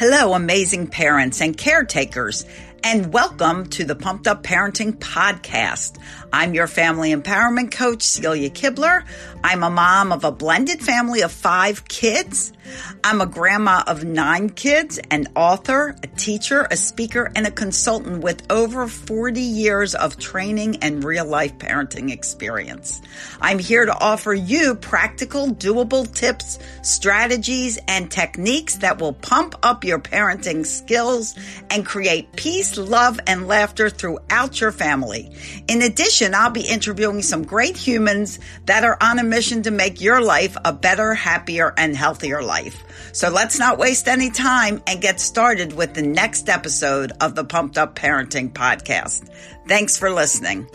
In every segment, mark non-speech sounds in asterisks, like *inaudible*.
Hello, amazing parents and caretakers, and welcome to the Pumped Up Parenting Podcast. I'm your family empowerment coach, Celia Kibler. I'm a mom of a blended family of five kids. I'm a grandma of nine kids, an author, a teacher, a speaker, and a consultant with over 40 years of training and real life parenting experience. I'm here to offer you practical, doable tips, strategies, and techniques that will pump up your parenting skills and create peace, love, and laughter throughout your family. In addition, I'll be interviewing some great humans that are on a mission to make your life a better, happier, and healthier life life. So let's not waste any time and get started with the next episode of the Pumped Up Parenting Podcast. Thanks for listening.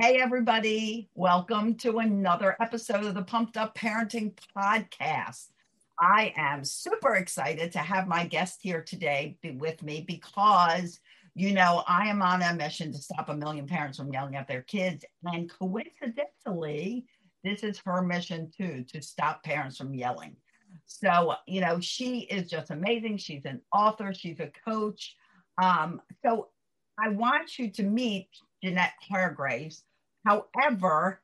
Hey, everybody. Welcome to another episode of the Pumped Up Parenting Podcast. I am super excited to have my guest here today be with me because you know, I am on a mission to stop a million parents from yelling at their kids. And coincidentally, this is her mission too to stop parents from yelling. So, you know, she is just amazing. She's an author, she's a coach. Um, so, I want you to meet Jeanette Hargraves. However,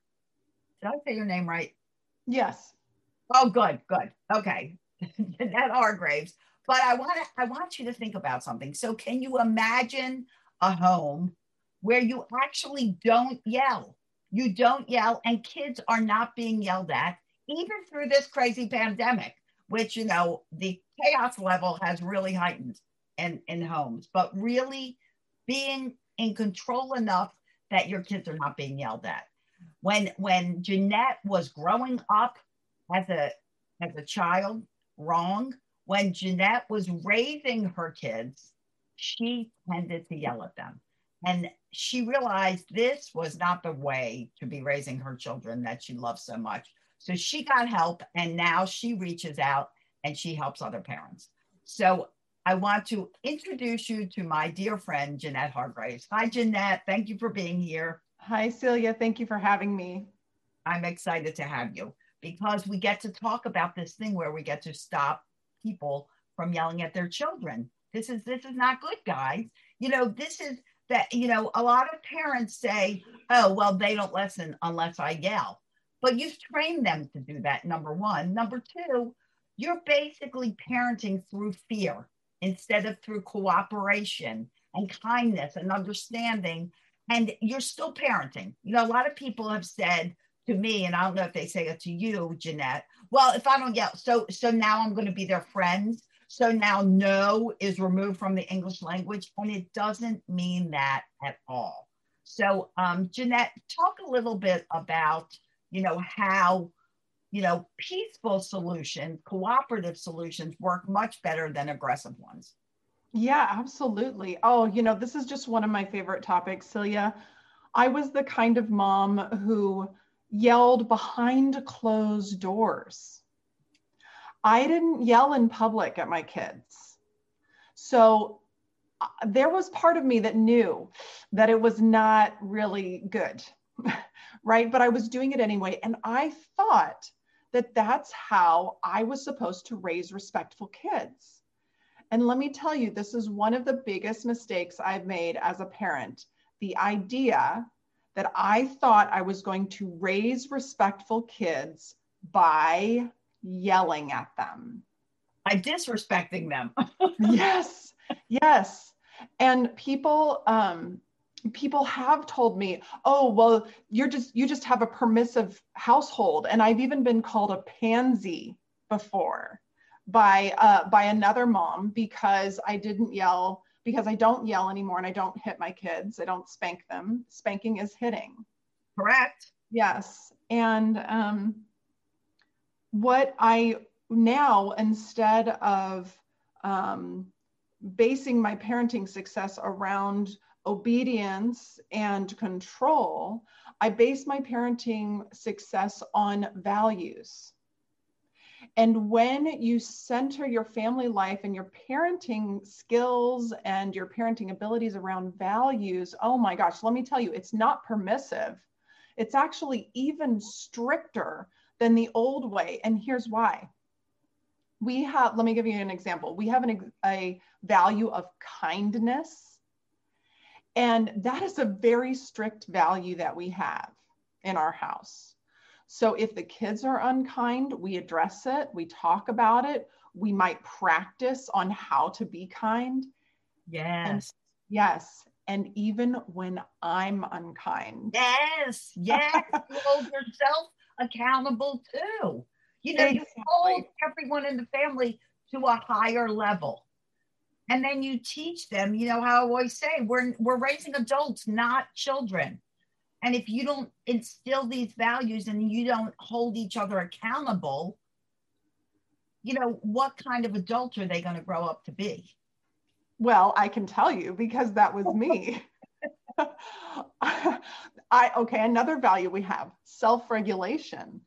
did I say your name right? Yes. Oh, good, good. Okay. *laughs* Jeanette Hargraves but I want to I want you to think about something. So can you imagine a home where you actually don't yell? You don't yell and kids are not being yelled at even through this crazy pandemic, which you know, the chaos level has really heightened in in homes, but really being in control enough that your kids are not being yelled at. When when Jeanette was growing up as a as a child wrong, when Jeanette was raising her kids, she tended to yell at them. And she realized this was not the way to be raising her children that she loved so much. So she got help, and now she reaches out and she helps other parents. So I want to introduce you to my dear friend, Jeanette Hargraves. Hi, Jeanette. Thank you for being here. Hi, Celia. Thank you for having me. I'm excited to have you because we get to talk about this thing where we get to stop people from yelling at their children. This is this is not good, guys. You know, this is that you know a lot of parents say, "Oh, well, they don't listen unless I yell." But you've trained them to do that. Number one. Number two, you're basically parenting through fear instead of through cooperation and kindness and understanding. And you're still parenting. You know, a lot of people have said to me, and I don't know if they say it to you, Jeanette, well, if I don't yell, so so now I'm going to be their friends. So now no is removed from the English language, and it doesn't mean that at all. So, um, Jeanette, talk a little bit about you know how you know peaceful solutions, cooperative solutions work much better than aggressive ones. Yeah, absolutely. Oh, you know, this is just one of my favorite topics, Celia. I was the kind of mom who yelled behind closed doors. I didn't yell in public at my kids. So uh, there was part of me that knew that it was not really good, *laughs* right? But I was doing it anyway. And I thought that that's how I was supposed to raise respectful kids. And let me tell you, this is one of the biggest mistakes I've made as a parent. The idea that I thought I was going to raise respectful kids by yelling at them. By disrespecting them. *laughs* yes, yes. And people, um, people have told me, oh, well, you're just, you just have a permissive household. And I've even been called a pansy before by, uh, by another mom because I didn't yell because I don't yell anymore and I don't hit my kids. I don't spank them. Spanking is hitting. Correct. Yes. And um, what I now, instead of um, basing my parenting success around obedience and control, I base my parenting success on values. And when you center your family life and your parenting skills and your parenting abilities around values, oh my gosh, let me tell you, it's not permissive. It's actually even stricter than the old way. And here's why. We have, let me give you an example. We have an, a value of kindness. And that is a very strict value that we have in our house. So if the kids are unkind, we address it, we talk about it, we might practice on how to be kind. Yes. And, yes. And even when I'm unkind. Yes. Yes. *laughs* you hold yourself accountable too. You know, exactly. you hold everyone in the family to a higher level. And then you teach them, you know how I always say, we're we're raising adults, not children. And if you don't instill these values and you don't hold each other accountable, you know, what kind of adult are they going to grow up to be? Well, I can tell you because that was me. *laughs* *laughs* I okay, another value we have, self-regulation.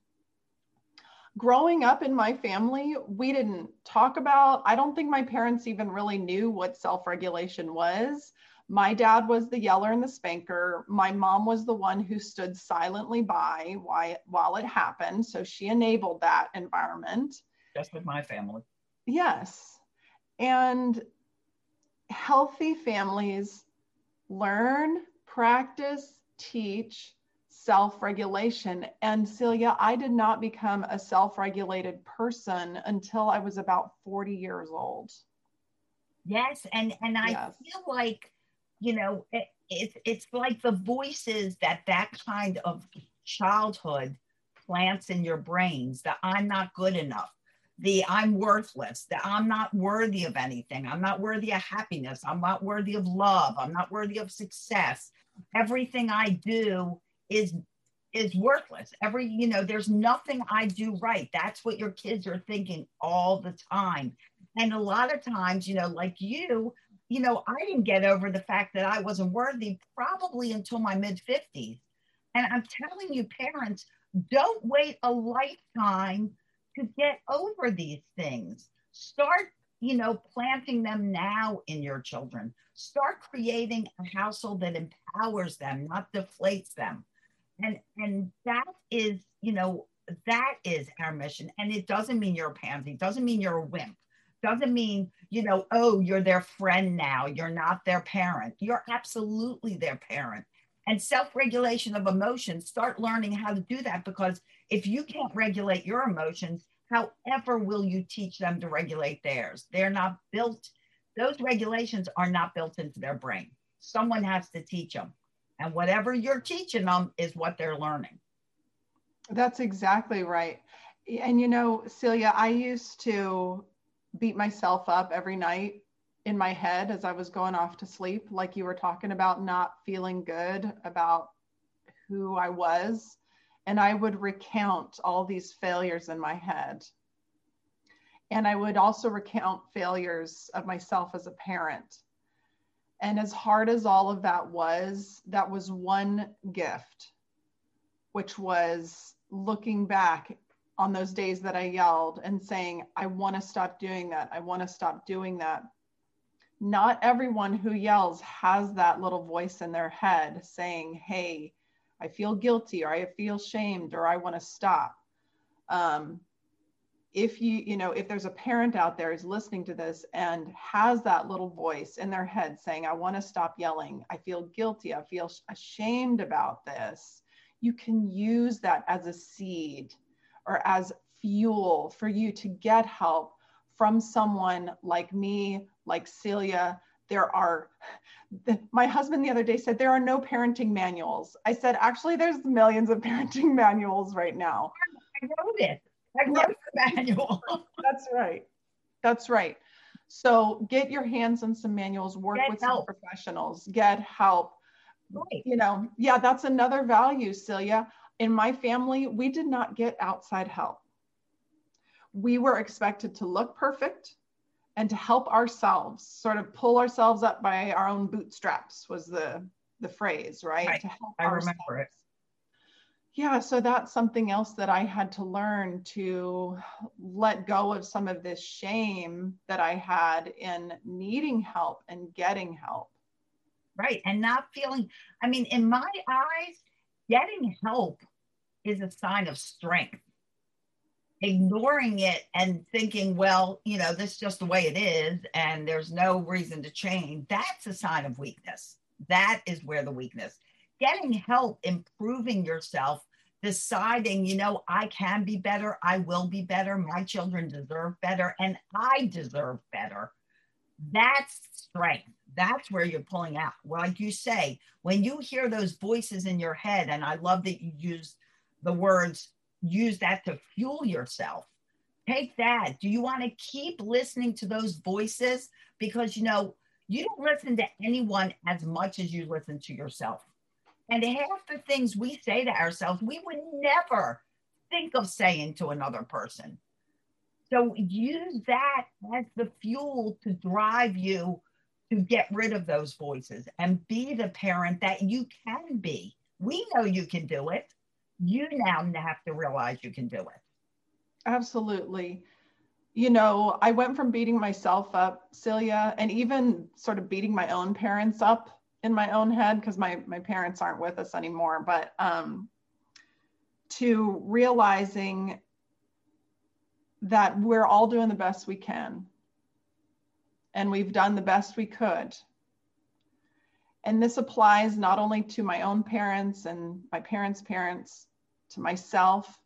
Growing up in my family, we didn't talk about, I don't think my parents even really knew what self-regulation was my dad was the yeller and the spanker. My mom was the one who stood silently by while it happened. So she enabled that environment. Just with my family. Yes. And healthy families learn, practice, teach self regulation. And Celia, I did not become a self regulated person until I was about 40 years old. Yes. And, and I yes. feel like you know, it, it's it's like the voices that that kind of childhood plants in your brains that I'm not good enough, the I'm worthless, that I'm not worthy of anything, I'm not worthy of happiness, I'm not worthy of love, I'm not worthy of success. Everything I do is is worthless. Every, you know, there's nothing I do right. That's what your kids are thinking all the time. And a lot of times, you know, like you, you know, I didn't get over the fact that I wasn't worthy probably until my mid 50s. And I'm telling you, parents, don't wait a lifetime to get over these things. Start, you know, planting them now in your children. Start creating a household that empowers them, not deflates them. And and that is, you know, that is our mission. And it doesn't mean you're a pansy, it doesn't mean you're a wimp doesn't mean, you know, oh, you're their friend now. You're not their parent. You're absolutely their parent. And self regulation of emotions, start learning how to do that because if you can't regulate your emotions, however will you teach them to regulate theirs? They're not built, those regulations are not built into their brain. Someone has to teach them. And whatever you're teaching them is what they're learning. That's exactly right. And you know, Celia, I used to beat myself up every night in my head as I was going off to sleep, like you were talking about not feeling good about who I was. And I would recount all these failures in my head. And I would also recount failures of myself as a parent. And as hard as all of that was, that was one gift, which was looking back on those days that I yelled and saying, I want to stop doing that. I want to stop doing that. Not everyone who yells has that little voice in their head saying, Hey, I feel guilty or I feel shamed or I want to stop. Um, if you, you know, if there's a parent out there who's listening to this and has that little voice in their head saying, I want to stop yelling, I feel guilty, I feel ashamed about this, you can use that as a seed or as fuel for you to get help from someone like me, like Celia. There are, *laughs* my husband the other day said, there are no parenting manuals. I said, actually, there's millions of *laughs* parenting manuals right now. I wrote it. I wrote the manual. *laughs* That's right. That's right. So get your hands on some manuals, work get with help. some professionals, get help. Right. You know, yeah, that's another value, Celia in my family, we did not get outside help. We were expected to look perfect and to help ourselves, sort of pull ourselves up by our own bootstraps was the the phrase, right? right. To help I ourselves. remember it. Yeah, so that's something else that I had to learn to let go of some of this shame that I had in needing help and getting help. Right. And not feeling, I mean, in my eyes, getting help is a sign of strength. ignoring it and thinking, well, you know, this is just the way it is and there's no reason to change, that's a sign of weakness. That is where the weakness. Getting help, improving yourself, deciding, you know, I can be better, I will be better, my children deserve better, and I deserve better. That's strength. That's where you're pulling out. Like you say, when you hear those voices in your head, and I love that you use the words use that to fuel yourself. Take that. Do you want to keep listening to those voices? Because, you know, you don't listen to anyone as much as you listen to yourself. And half the things we say to ourselves, we would never think of saying to another person. So use that as the fuel to drive you to get rid of those voices and be the parent that you can be. We know you can do it you now have to realize you can do it. Absolutely. You know, I went from beating myself up, Celia, and even sort of beating my own parents up in my own head because my my parents aren't with us anymore, but um, to realizing that we're all doing the best we can and we've done the best we could. And this applies not only to my own parents and my parents' parents, to myself.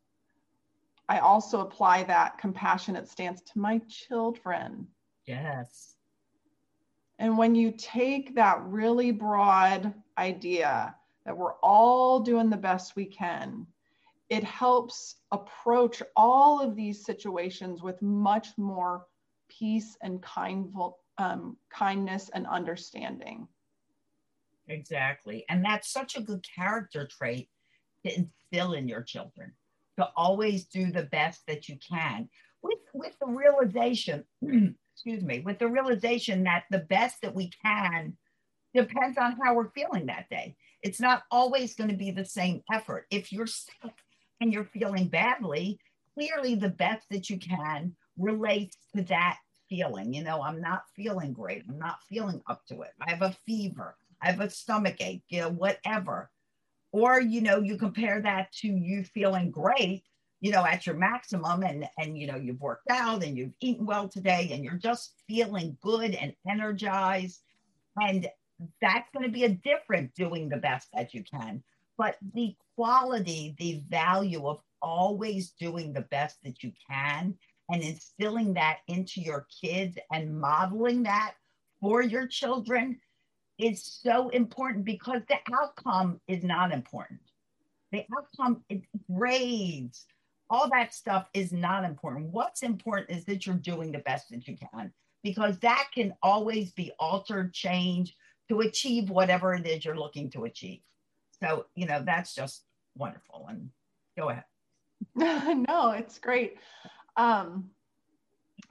I also apply that compassionate stance to my children. Yes. And when you take that really broad idea that we're all doing the best we can, it helps approach all of these situations with much more peace and kindful, um, kindness and understanding. Exactly. And that's such a good character trait to instill in your children to always do the best that you can with with the realization *clears throat* excuse me with the realization that the best that we can depends on how we're feeling that day it's not always going to be the same effort if you're sick and you're feeling badly clearly the best that you can relates to that feeling you know i'm not feeling great. I'm not feeling up to it. I have a fever. I have a stomach ache you know whatever. Or you know you compare that to you feeling great you know at your maximum and and you know you've worked out and you've eaten well today and you're just feeling good and energized. And that's going to be a different doing the best that you can. But the quality the value of always doing the best that you can and instilling that into your kids and modeling that for your children is so important because the outcome is not important. The outcome, grades, all that stuff is not important. What's important is that you're doing the best that you can because that can always be altered, changed to achieve whatever it is you're looking to achieve. So, you know, that's just wonderful. And go ahead. *laughs* no, it's great. Um,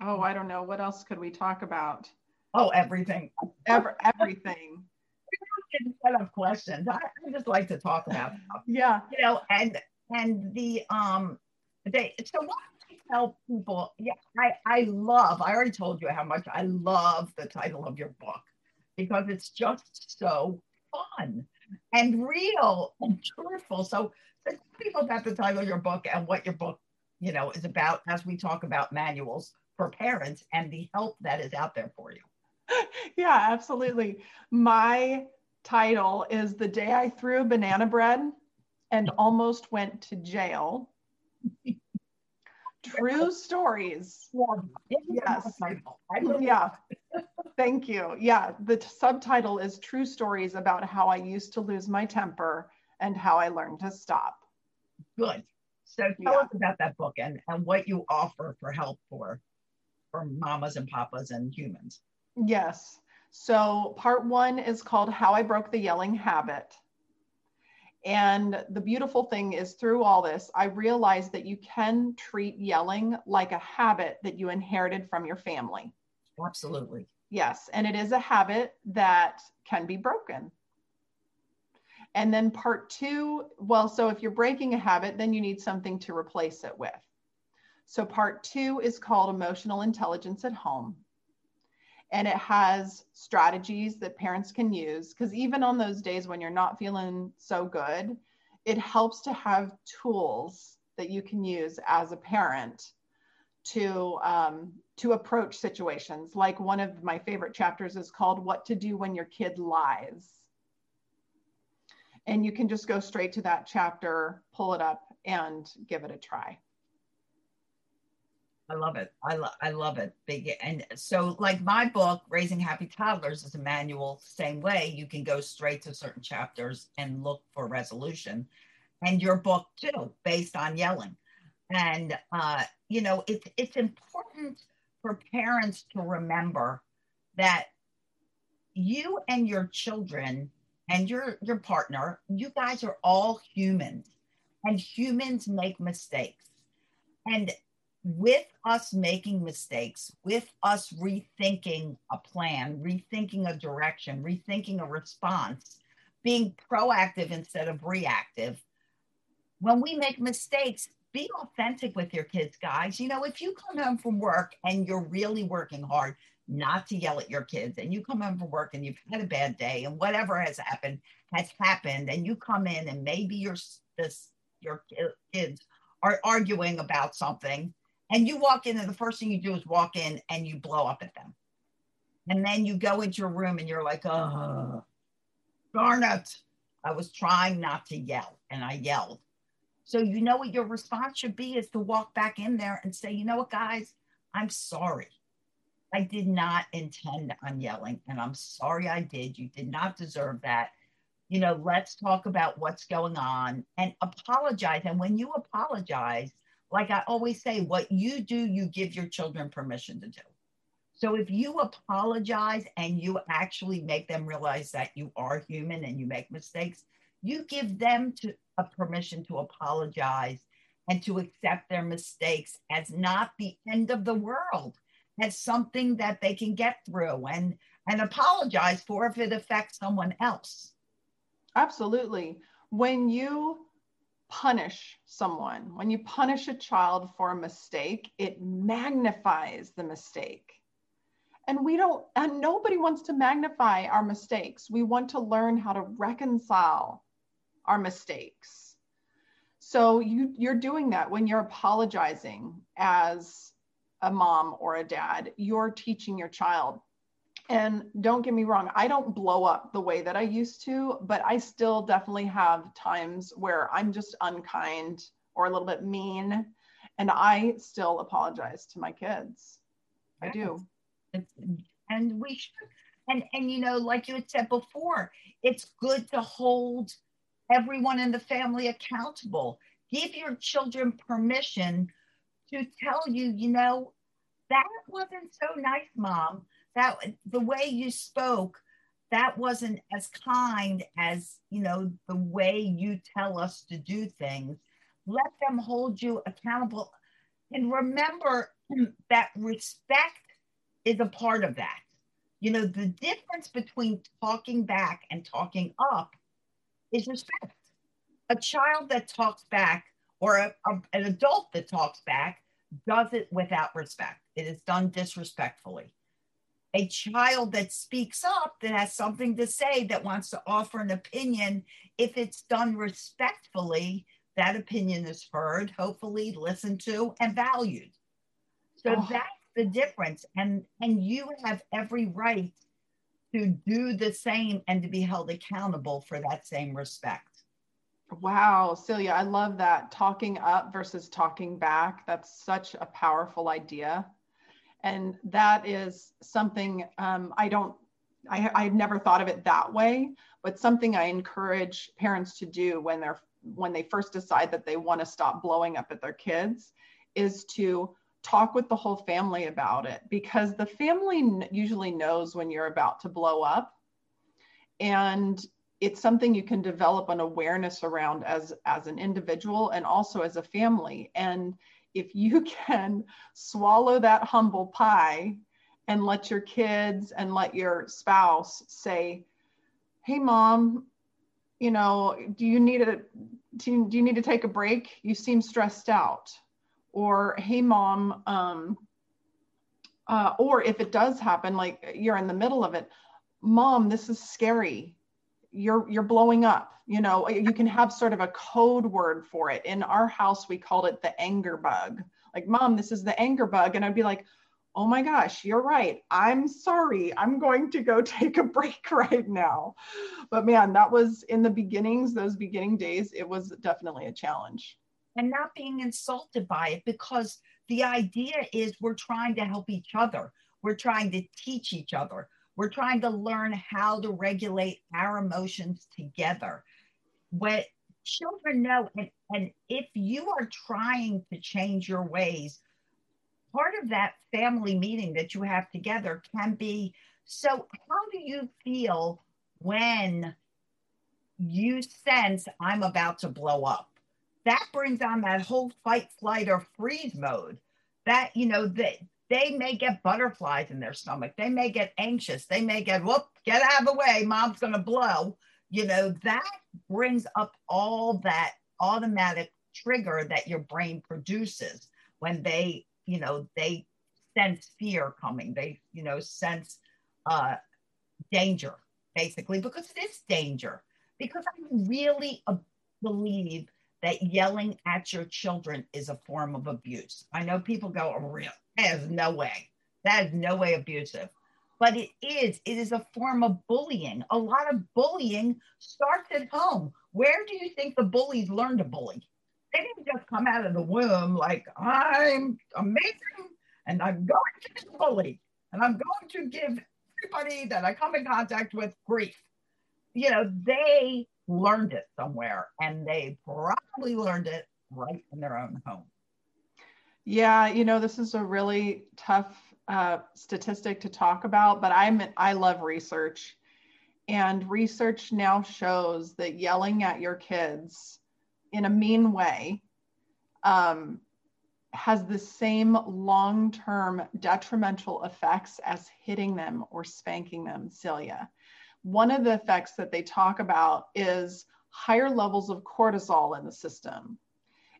oh, I don't know. What else could we talk about? Oh, everything. Every, everything. set of questions. I, I, just like to talk about them. Yeah. You know, and and the um they so what I tell people, yeah, I, I love, I already told you how much I love the title of your book because it's just so fun and real and truthful. So, so tell people about the title of your book and what your book, you know, is about as we talk about manuals for parents and the help that is out there for you. *laughs* yeah, absolutely. My title is The Day I Threw Banana Bread and Almost Went to Jail. *laughs* True stories. Yeah. Yes. Yeah. Thank you. Yeah. The t- subtitle is True Stories about how I used to lose my temper and how I learned to stop. Good. So tell yeah. us about that book and, and what you offer for help for for mamas and papas and humans. Yes. So, part one is called How I Broke the Yelling Habit. And the beautiful thing is, through all this, I realized that you can treat yelling like a habit that you inherited from your family. Absolutely. Yes. And it is a habit that can be broken. And then part two, well, so if you're breaking a habit, then you need something to replace it with. So part two is called Emotional Intelligence at Home and it has strategies that parents can use because even on those days when you're not feeling so good it helps to have tools that you can use as a parent to um, to approach situations. Like one of my favorite chapters is called "What to Do When Your Kid Lies," and you can just go straight to that chapter, pull it up, and give it a try. I love it. I, lo- I love it. And so like my book, Raising Happy Toddlers, is a manual. Same way, you can go straight to certain chapters and look for resolution. And your book too, based on yelling. And uh, you know, it's it's important for parents to remember that you and your children and your your partner, you guys are all humans, and humans make mistakes. And with us making mistakes, with us rethinking a plan, rethinking a direction, rethinking a response, being proactive instead of reactive, when we make mistakes, be authentic with your kids, guys. You know, if you come home from work and you're really working hard, not to yell at your kids, and you come home from work and you've had a bad day, and whatever has happened has happened, and you come in and maybe your this your kids are arguing about something and you walk in, and the first thing you do is walk in and you blow up at them. And then you go into your room and you're like, oh, darn it. I was trying not to yell and I yelled. So, you know what your response should be is to walk back in there and say, you know what, guys, I'm sorry. I did not intend on yelling and I'm sorry I did. You did not deserve that. You know, let's talk about what's going on and apologize. And when you apologize, like I always say, what you do, you give your children permission to do. So if you apologize and you actually make them realize that you are human and you make mistakes, you give them to a permission to apologize and to accept their mistakes as not the end of the world, as something that they can get through and and apologize for if it affects someone else. Absolutely. When you punish someone, when you punish a child for a mistake, it magnifies the mistake. And we don't, and nobody wants to magnify our mistakes. We want to learn how to reconcile our mistakes. So you, you're doing that when you're apologizing as a mom or a dad, you're teaching your child and don't get me wrong, I don't blow up the way that I used to, but I still definitely have times where I'm just unkind or a little bit mean. And I still apologize to my kids. I do. And we should. And, and you know, like you had said before, it's good to hold everyone in the family accountable. Give your children permission to tell you, you know, that wasn't so nice, mom. That the way you spoke that wasn't as kind as you know the way you tell us to do things. Let them hold you accountable. And remember *clears throat* that respect is a part of that. You know the difference between talking back and talking up is respect. A child that talks back or a, a, an adult that talks back does it without respect it is done disrespectfully a child that speaks up, that has something to say, that wants to offer an opinion, if it's done respectfully, that opinion is heard, hopefully listened to, and valued. So oh. that's the difference. And and you have every right to do the same and to be held accountable for that same respect. Wow, Celia, I love that. Talking up versus talking back. That's such a powerful idea. And that is something um, I don't, I, I've never thought of it that way, but something I encourage parents to do when they're, when they first decide that they want to stop blowing up at their kids is to talk with the whole family about it because the family usually knows when you're about to blow up and it's something you can develop an awareness around as as an individual and also as a family and if you *laughs* can swallow that humble pie and let your kids and let your spouse say, Hey, mom, you know, do you need a do you, need to take a break? You seem stressed out. Or, hey, mom, um, uh, or if it does happen, like you're in the middle of it, mom, this is scary. You're you're blowing up you know uh, you can have sort of a code word for it. In our house we called it the anger bug. Like mom this is the anger bug. And i'd be like oh my gosh you're right. I'm sorry. I'm going to go *laughs* take a break right now. But man that was in the beginnings those beginning days it was definitely a challenge. And not being insulted by it because the idea is we're trying to help each other. We're trying to teach each other we're trying to learn how to regulate our emotions together. What children know, and, and if you are trying to change your ways, part of that family meeting that you have together can be so, how do you feel when you sense I'm about to blow up? That brings on that whole fight, flight, or freeze mode. That, you know, that they may get butterflies in their stomach. They may get anxious. They may get, whoop, get out of the way. Mom's going to blow. You know, that brings up all that automatic trigger that your brain produces when they, you know, they sense fear coming. They, you know, sense uh, danger, basically, because it is danger. Because I really uh, believe that yelling at your children is a form of abuse. I know people go, oh, real, that is no way. That is no way abusive. But it is, it is a form of bullying. A lot of bullying starts at home. Where do you think the bullies learn to bully? They didn't just come out of the womb like, I'm amazing and I'm going to bullied and I'm going to give everybody that I come in contact with grief. You know, they learned it somewhere and they probably learned it right in their own home. Yeah, you know, this is a really tough uh, statistic to talk about, but I'm I love research. And research now shows that yelling at your kids in a mean way um, has the same long term detrimental effects as hitting them or spanking them, Celia. One of the effects that they talk about is higher levels of cortisol in the system,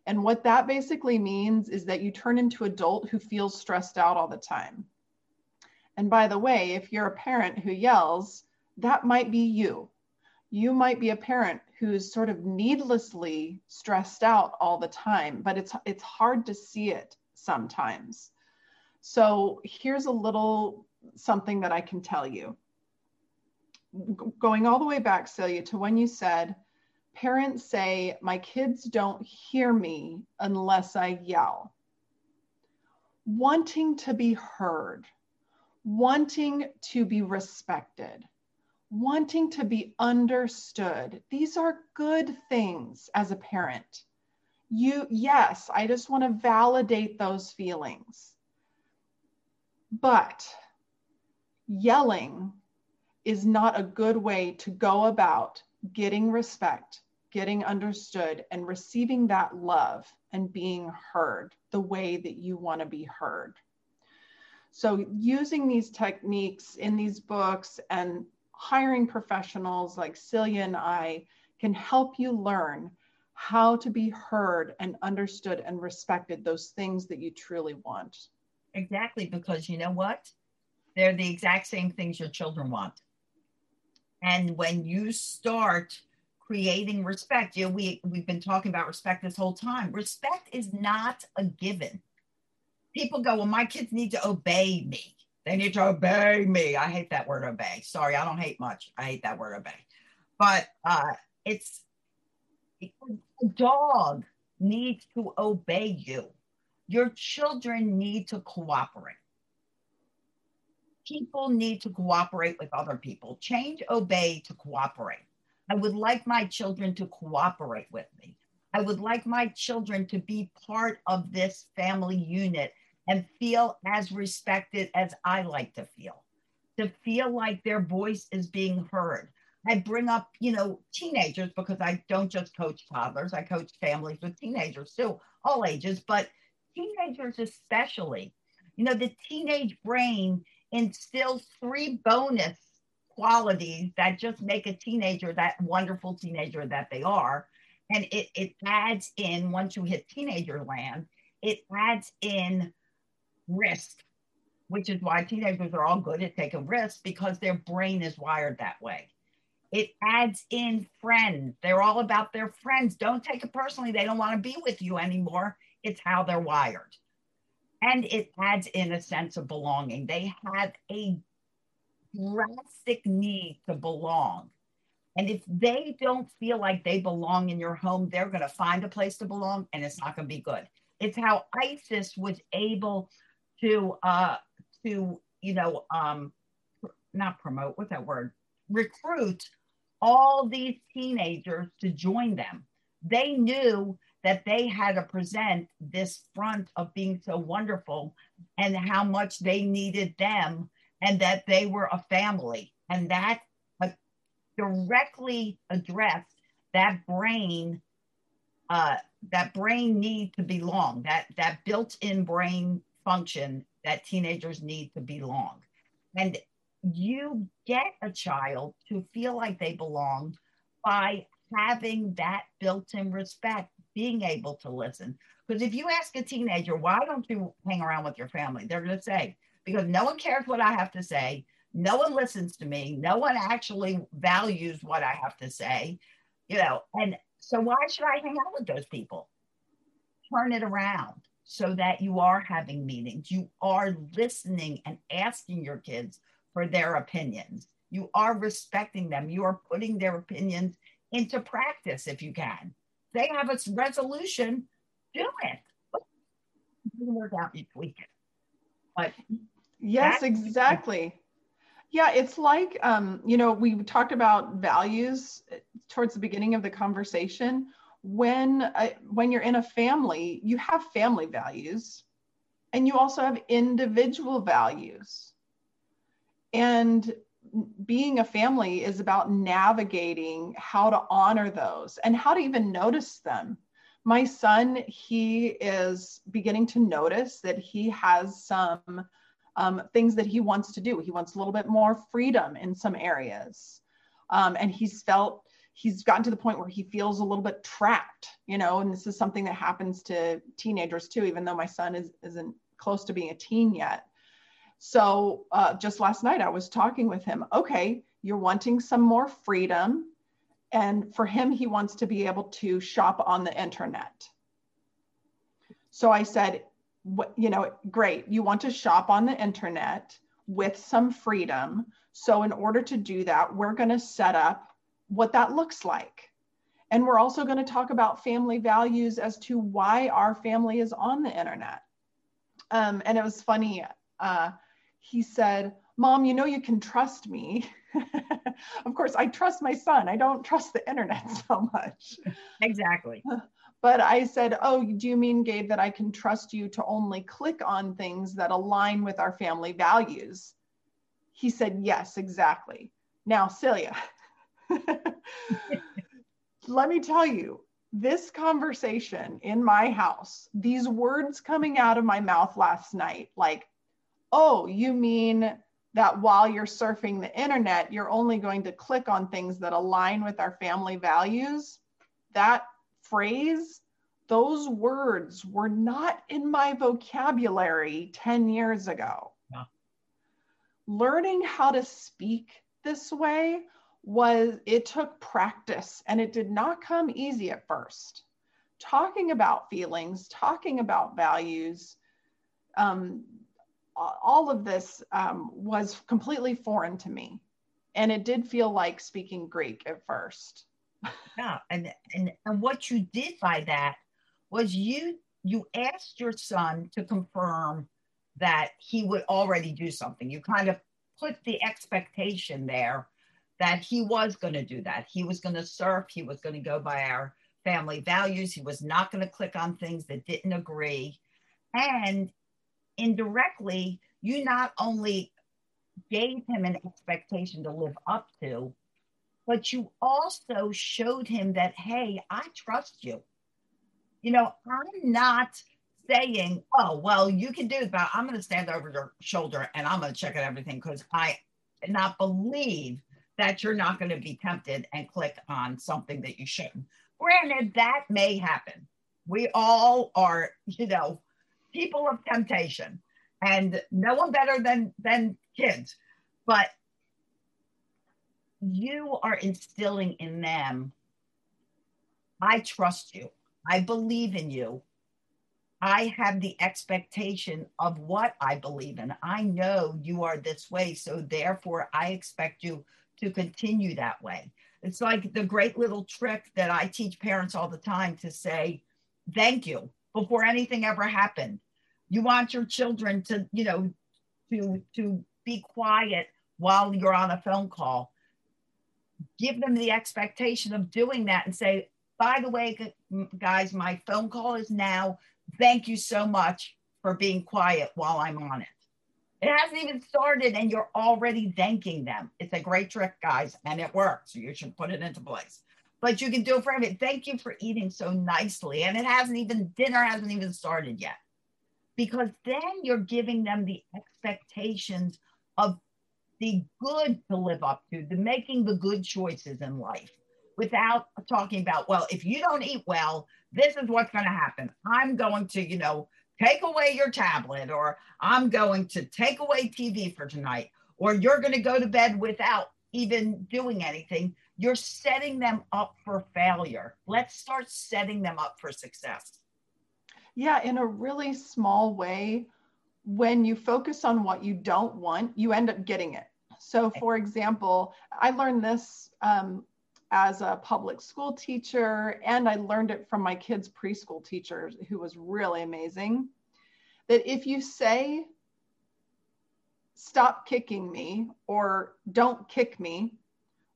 and what that basically means is that you turn into adult who feels stressed out all the time. And by the way, if you're a parent who yells, that might be you. You might be a parent who's sort of needlessly stressed out all the time, but it's it's hard to see it sometimes. So here's a little something that I can tell you. Going all the way back, Celia, to when you said, parents say, My kids don't hear me unless I yell. Wanting to be heard, wanting to be respected, wanting to be understood. These are good things as a parent. You, yes, I just want to validate those feelings. But yelling is not a good way to go about getting respect, getting understood, and receiving that love and being heard the way that you want to be heard. So, using these techniques in these books and hiring professionals like Celia and I can help you learn how to be heard and understood and respected, those things that you truly want. Exactly, because you know what? They're the exact same things your children want. And when you start creating respect, you know, we, we've been talking about respect this whole time. Respect is not a given. People go, well, my kids need to obey me. They need to obey me. I hate that word obey. Sorry, I don't hate much. I hate that word obey. But uh, it's a dog needs to obey you. Your children need to cooperate people need to cooperate with other people. Change, obey to cooperate. I would like my children to cooperate with me. I would like my children to be part of this family unit and feel as respected as I like to feel, to feel like their voice is being heard. I bring up, you know, teenagers because I don't just coach toddlers, I coach families with teenagers too, all ages, but teenagers especially. You know, the teenage brain instills three bonus qualities that just make a teenager that wonderful teenager that they are. And it, it adds in, once you hit teenager land, it adds in risk, which is why teenagers are all good at taking risks because their brain is wired that way. It adds in friends. They're all about their friends. Don't take it personally. They don't want to be with you anymore. It's how they're wired. And it adds in a sense of belonging. They have a drastic need to belong. And if they don't feel like they belong in your home, they're going to find a place to belong and it's not going to be good. It's how ISIS was able to, uh, to, you know, um, not promote, what's that word? Recruit all these teenagers to join them. They knew that they had to present this front of being so wonderful and how much they needed them and that they were a family. And that uh, directly addressed that brain, uh, that brain need to belong, that, that built in brain function that teenagers need to belong. And you get a child to feel like they belong by having that built-in respect being able to listen. Because if you ask a teenager why don't you hang around with your family? they're going to say because no one cares what i have to say. No one listens to me. No one actually values what i have to say. You know and so why should i hang out with those people? Turn it around so that you are having meetings. You are listening and asking your kids for their opinions. You are respecting them. You are putting their opinions into practice if you can. They have a resolution, do it. Doesn't work out, tweak it. But yes, exactly. Yeah, it's like um, you know, we talked about values towards the beginning of the conversation. When uh, when you're in a family, you have family values, and you also have individual values and being a family is about navigating how to honor those and how to even notice them. My son, he is beginning to notice that he has some um, things that he wants to do. He wants a little bit more freedom in some areas. Um, and he's felt, he's gotten to the point where he feels a little bit trapped, you know, and this is something that happens to teenagers too, even though my son is, isn't close to being a teen yet so uh, just last night, I was talking with him. Okay, you're wanting some more freedom. And for him, he wants to be able to shop on the internet. So I said, you know, great, you want to shop on the internet with some freedom. So, in order to do that, we're going to set up what that looks like. And we're also going to talk about family values as to why our family is on the internet. Um, and it was funny. Uh, he said, Mom, you know you can trust me. *laughs* of course, I trust my son. I don't trust the internet *laughs* so much. Exactly. *laughs* But I said, Oh, do you mean, Gabe, that I can trust you to only click on things that align with our family values? He said, Yes, exactly. Now, Celia, let me tell you, this conversation in my house, these words coming out of my mouth last night, like oh, you mean that while you're surfing the internet, you're only going to click on things that align with our family values. That phrase, those words were not in my vocabulary 10 years ago. Learning how to speak this way was, it took practice and it did not come easy at first. Talking about feelings, talking about values, um, all of this um, was completely foreign to me. And it did feel like speaking Greek at first. yeah. And, and, and what you did by that was you, you asked your son to confirm that he would already do something. You kind of put the expectation there that he was going to do that. He was going to surf. He was going to go by our family values. He was not going to click on things that didn't agree. And indirectly, you not only gave him an expectation to live up to, but you also showed him that, hey, I trust you. You know, I'm not saying, oh, well, you can do it, but I'm going to stand over your shoulder and I'm going to check out everything because I not believe that you're not going to be tempted and click on something that you shouldn't. Granted, that may happen. We all are, you know, people of temptation and no one better than than kids but you are instilling in them I trust you. I believe in you. I have the expectation of what I believe in. I know you are this way. So therefore, I expect you to continue that way. It's like the great little trick that I teach parents all the time to say, thank you before anything ever happened. You want your children to, you know, to to be quiet while you're on a phone call. Give them the expectation of doing that and say, by the way, guys, my phone call is now. Thank you so much for being quiet while I'm on it. It hasn't even started and you're already thanking them. It's a great trick, guys, and it works. You should put it into place. But you can do it for everything. Thank you for eating so nicely. And it hasn't even, dinner hasn't even started yet. Because then you're giving them the expectations of the good to live up to, the making the good choices in life without talking about, well, if you don't eat well, this is what's going to happen. I'm going to, you know, take away your tablet, or I'm going to take away TV for tonight, or you're going to go to bed without even doing anything. You're setting them up for failure. Let's start setting them up for success. Yeah, in a really small way, when you focus on what you don't want, you end up getting it. So, for example, I learned this um, as a public school teacher, and I learned it from my kids' preschool teacher, who was really amazing. That if you say, stop kicking me or don't kick me,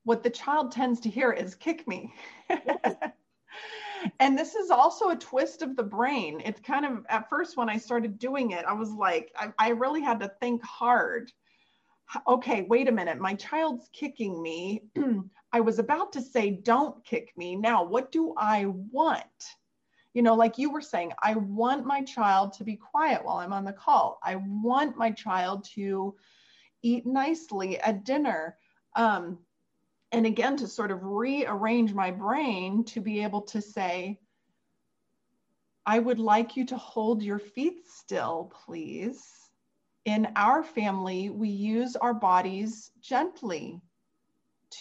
what the child tends to hear is kick me. *laughs* and this is also a twist of the brain. It's kind of, at first, when I started doing it, I was like, I, I really had to think hard okay, wait a minute, my child's kicking me. *clears throat* I was about to say, don't kick me. Now, what do I want? You know, like you were saying, I want my child to be quiet while I'm on the call. I want my child to eat nicely at dinner. Um, and again, to sort of rearrange my brain to be able to say, I would like you to hold your feet still, please. In our family, we use our bodies gently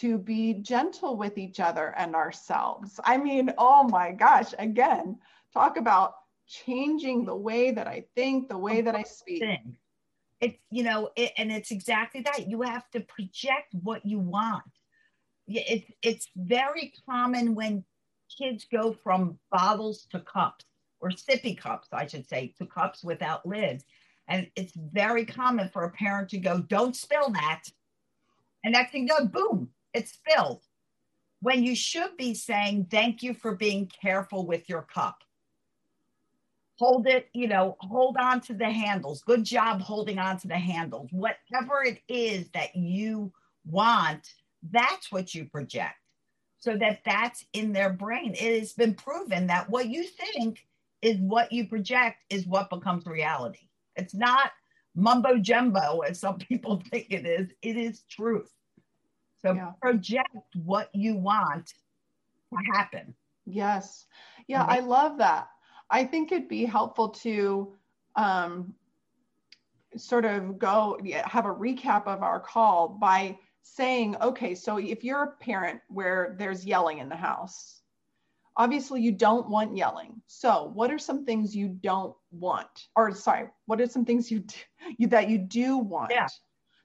to be gentle with each other and ourselves. I mean, oh my gosh, again, talk about changing the way that I think, the way that I speak. It's, you know, it, and it's exactly that. You have to project what you want. It's, it's very common when kids go from bottles to cups or sippy cups, I should say, to cups without lids. And it's very common for a parent to go, don't spill that. And next thing you know, boom, it's spilled. When you should be saying, thank you for being careful with your cup. Hold it, you know, hold on to the handles. Good job holding on to the handles. Whatever it is that you want, that's what you project so that that's in their brain. It has been proven that what you think is what you project is what becomes reality. It's not mumbo jumbo as some *laughs* people think it is. It is truth. So yeah. project what you want to happen. Yes. Yeah, I love that. I think it'd be helpful to um, sort of go have a recap of our call by saying, okay, so if you're a parent where there's yelling in the house, obviously you don't want yelling. So, what are some things you don't want? Or sorry, what are some things you, do, you that you do want? Yeah.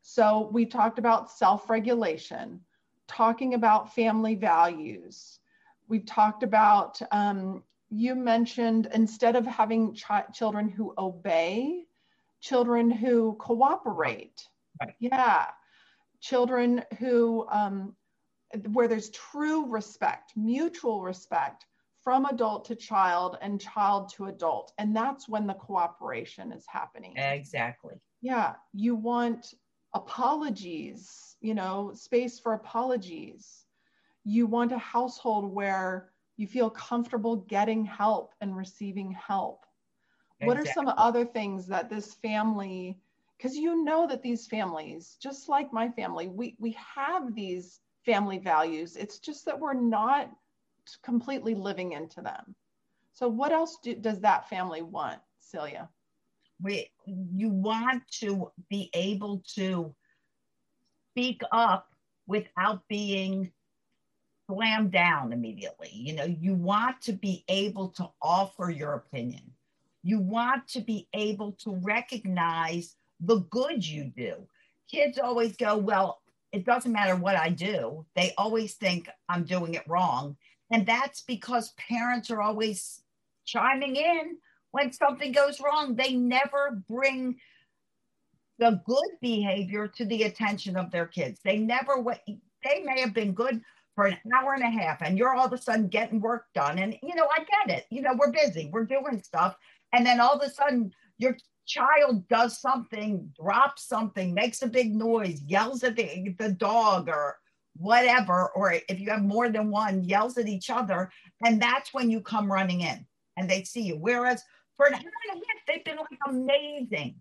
So we talked about self-regulation, talking about family values. We've talked about, um, you mentioned instead of having ch- children who obey, children who cooperate. Right. Yeah. Children who, um, where there's true respect, mutual respect from adult to child and child to adult. And that's when the cooperation is happening. Exactly. Yeah. You want apologies, you know, space for apologies. You want a household where you feel comfortable getting help and receiving help. Exactly. What are some other things that this family, because you know that these families, just like my family, we, we have these family values. It's just that we're not completely living into them. So, what else do, does that family want, Celia? we you want to be able to speak up without being slammed down immediately. You know, you want to be able to offer your opinion. You want to be able to recognize the good you do. Kids always go, Well, it doesn't matter what I do. They always think I'm doing it wrong. And that's because parents are always chiming in when something goes wrong. They never bring the good behavior to the attention of their kids. They never, they may have been good for an hour and a half and you're all of a sudden getting work done. And, you know, I get it. You know, we're busy, we're doing stuff. And then all of a sudden your child does something, drops something, makes a big noise, yells at the, the dog or whatever, or if you have more than one, yells at each other. And that's when you come running in and they see you. Whereas for an hour and a half, they've been like amazing.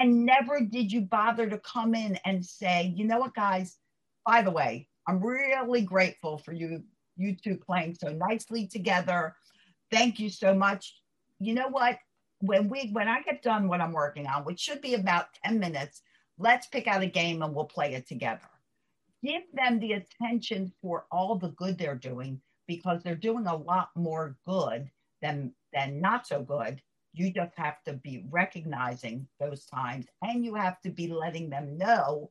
And never did you bother to come in and say, you know what, guys, by the way, I'm really grateful for you, you two playing so nicely together. Thank you so much. You know what? When we when I get done what I'm working on, which should be about 10 minutes, let's pick out a game and we'll play it together. Give them the attention for all the good they're doing because they're doing a lot more good than than not so good you just have to be recognizing those times and you have to be letting them know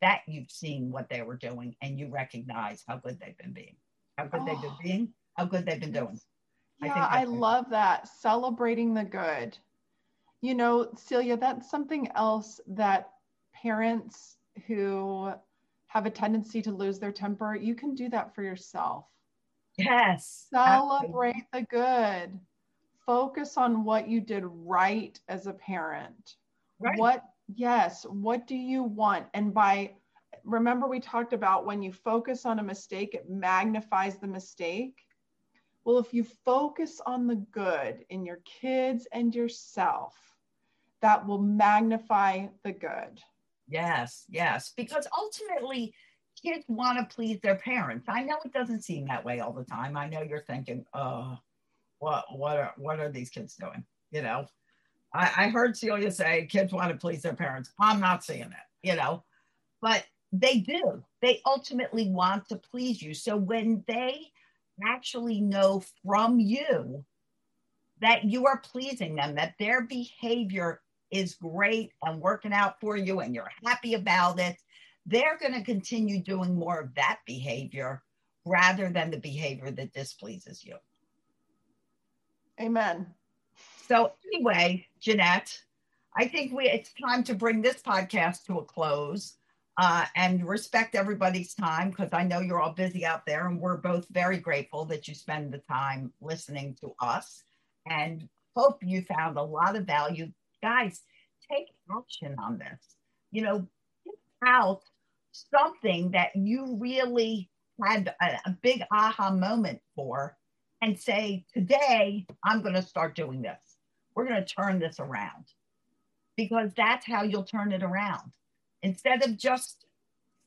that you've seen what they were doing and you recognize how good they've been being, how good oh. they've been oh. being, how good they've been doing. Yeah, I, I love that. Celebrating the good. You know, Celia, that's something else that parents who have a tendency to lose their temper, you can do that for yourself. Yes. Celebrate absolutely. the good focus on what you did right as a parent. Right. What, yes, what do you want? And by, remember, we talked about when you focus on a mistake, it magnifies the mistake. Well, if you focus on the good in your kids and yourself, that will magnify the good. Yes, yes, because ultimately, kids want to please their parents. I know it doesn't seem that way all the time. I know you're thinking, oh, what what are what are these kids doing? You know, I, I heard Celia say kids want to please their parents. I'm not seeing it, you know, but they do. They ultimately want to please you. So when they actually know from you that you are pleasing them, that their behavior is great and working out for you and you're happy about it, they're going to continue doing more of that behavior rather than the behavior that displeases you. Amen. So anyway, Jeanette, I think we it's time to bring this podcast to a close uh, and respect everybody's time because I know you're all busy out there, and we're both very grateful that you spend the time listening to us. And hope you found a lot of value, guys. Take action on this. You know, get out something that you really had a, a big aha moment for and say, today I'm going to start doing this. We're going to turn this around because that's how you'll turn it around. Instead of just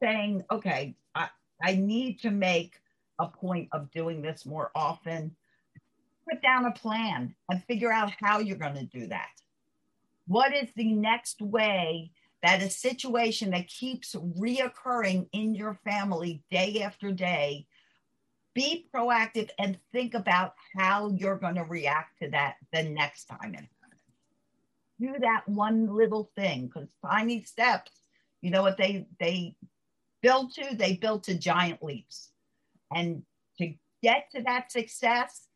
saying, okay, I, I need to make a point of doing this more often, put down a plan and figure out how you're going to do that. What is the next way that a situation that keeps reoccurring in your family day after day be proactive and think about how you're going to react to that the next time it happens. Do that one little thing because tiny steps, you know what they they build to? They build to giant leaps. And to get to that success,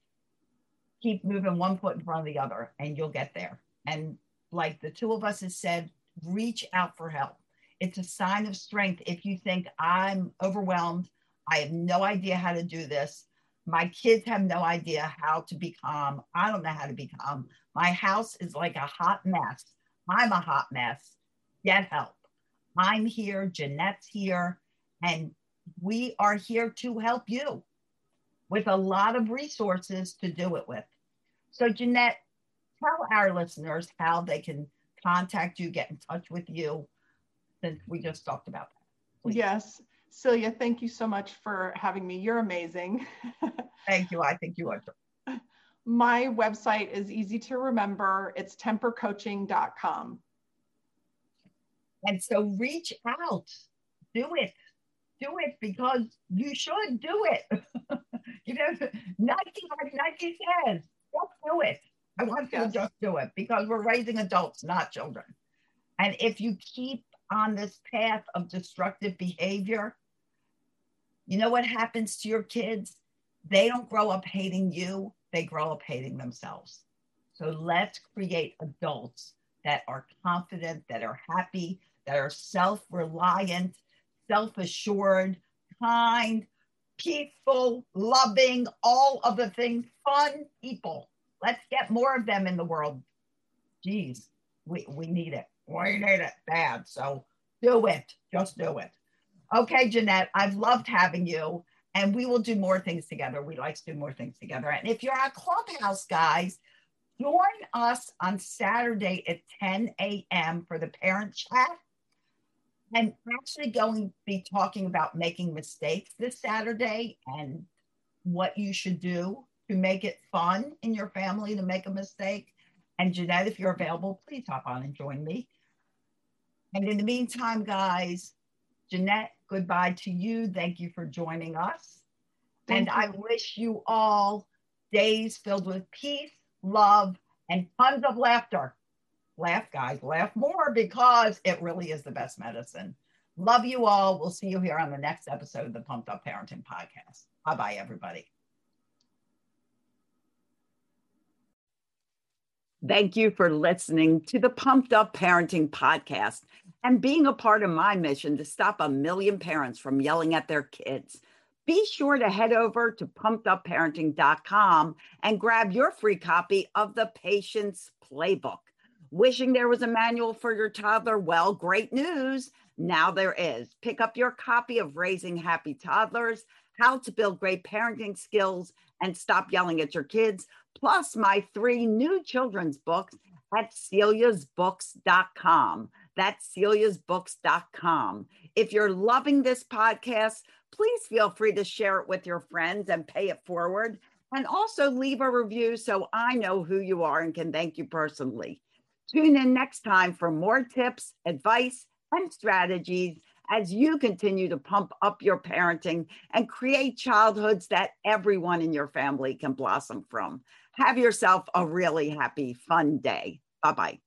keep moving one foot in front of the other and you'll get there. And like the two of us has said, reach out for help. It's a sign of strength if you think I'm overwhelmed, I have no idea how to do this. My kids have no idea how to be calm. I don't know how to be calm. My house is like a hot mess. I'm a hot mess. Get help. I'm here. Jeanette's here. And we are here to help you with a lot of resources to do it with. So, Jeanette, tell our listeners how they can contact you, get in touch with you, since we just talked about that. Please. Yes. Celia, thank you so much for having me. You're amazing. *laughs* thank you. I think you are. My website is easy to remember. It's tempercoaching.com. And so reach out, do it. do it because you should do it. *laughs* you know, Nike, like Nike says, just do it. I want you yes. to just do it because we're raising adults, not children. And if you keep on this path of destructive behavior, you know what happens to your kids? They don't grow up hating you, they grow up hating themselves. So let's create adults that are confident, that are happy, that are self reliant, self assured, kind, peaceful, loving, all of the things, fun people. Let's get more of them in the world. Geez, we, we need it. We need it bad. So do it. Just do it. Okay, Jeanette, I've loved having you, and we will do more things together. We like to do more things together. And if you're on Clubhouse, guys, join us on Saturday at 10 a.m. for the parent chat. I'm actually going to be talking about making mistakes this Saturday and what you should do to make it fun in your family to make a mistake. And Jeanette, if you're available, please hop on and join me. And in the meantime, guys, Jeanette, goodbye to you. Thank you for joining us. Thank and you. I wish you all days filled with peace, love, and tons of laughter. Laugh, guys, laugh more because it really is the best medicine. Love you all. We'll see you here on the next episode of the Pumped Up Parenting Podcast. Bye bye, everybody. Thank you for listening to the Pumped Up Parenting Podcast and being a part of my mission to stop a million parents from yelling at their kids. Be sure to head over to pumpedupparenting.com and grab your free copy of the Patience Playbook. Wishing there was a manual for your toddler? Well, great news. Now there is. Pick up your copy of Raising Happy Toddlers, How to Build Great Parenting Skills, and Stop Yelling at Your Kids, plus my three new children's books at celiasbooks.com. That's celiasbooks.com. If you're loving this podcast, please feel free to share it with your friends and pay it forward. And also leave a review so I know who you are and can thank you personally. Tune in next time for more tips, advice, and strategies as you continue to pump up your parenting and create childhoods that everyone in your family can blossom from. Have yourself a really happy, fun day. Bye bye.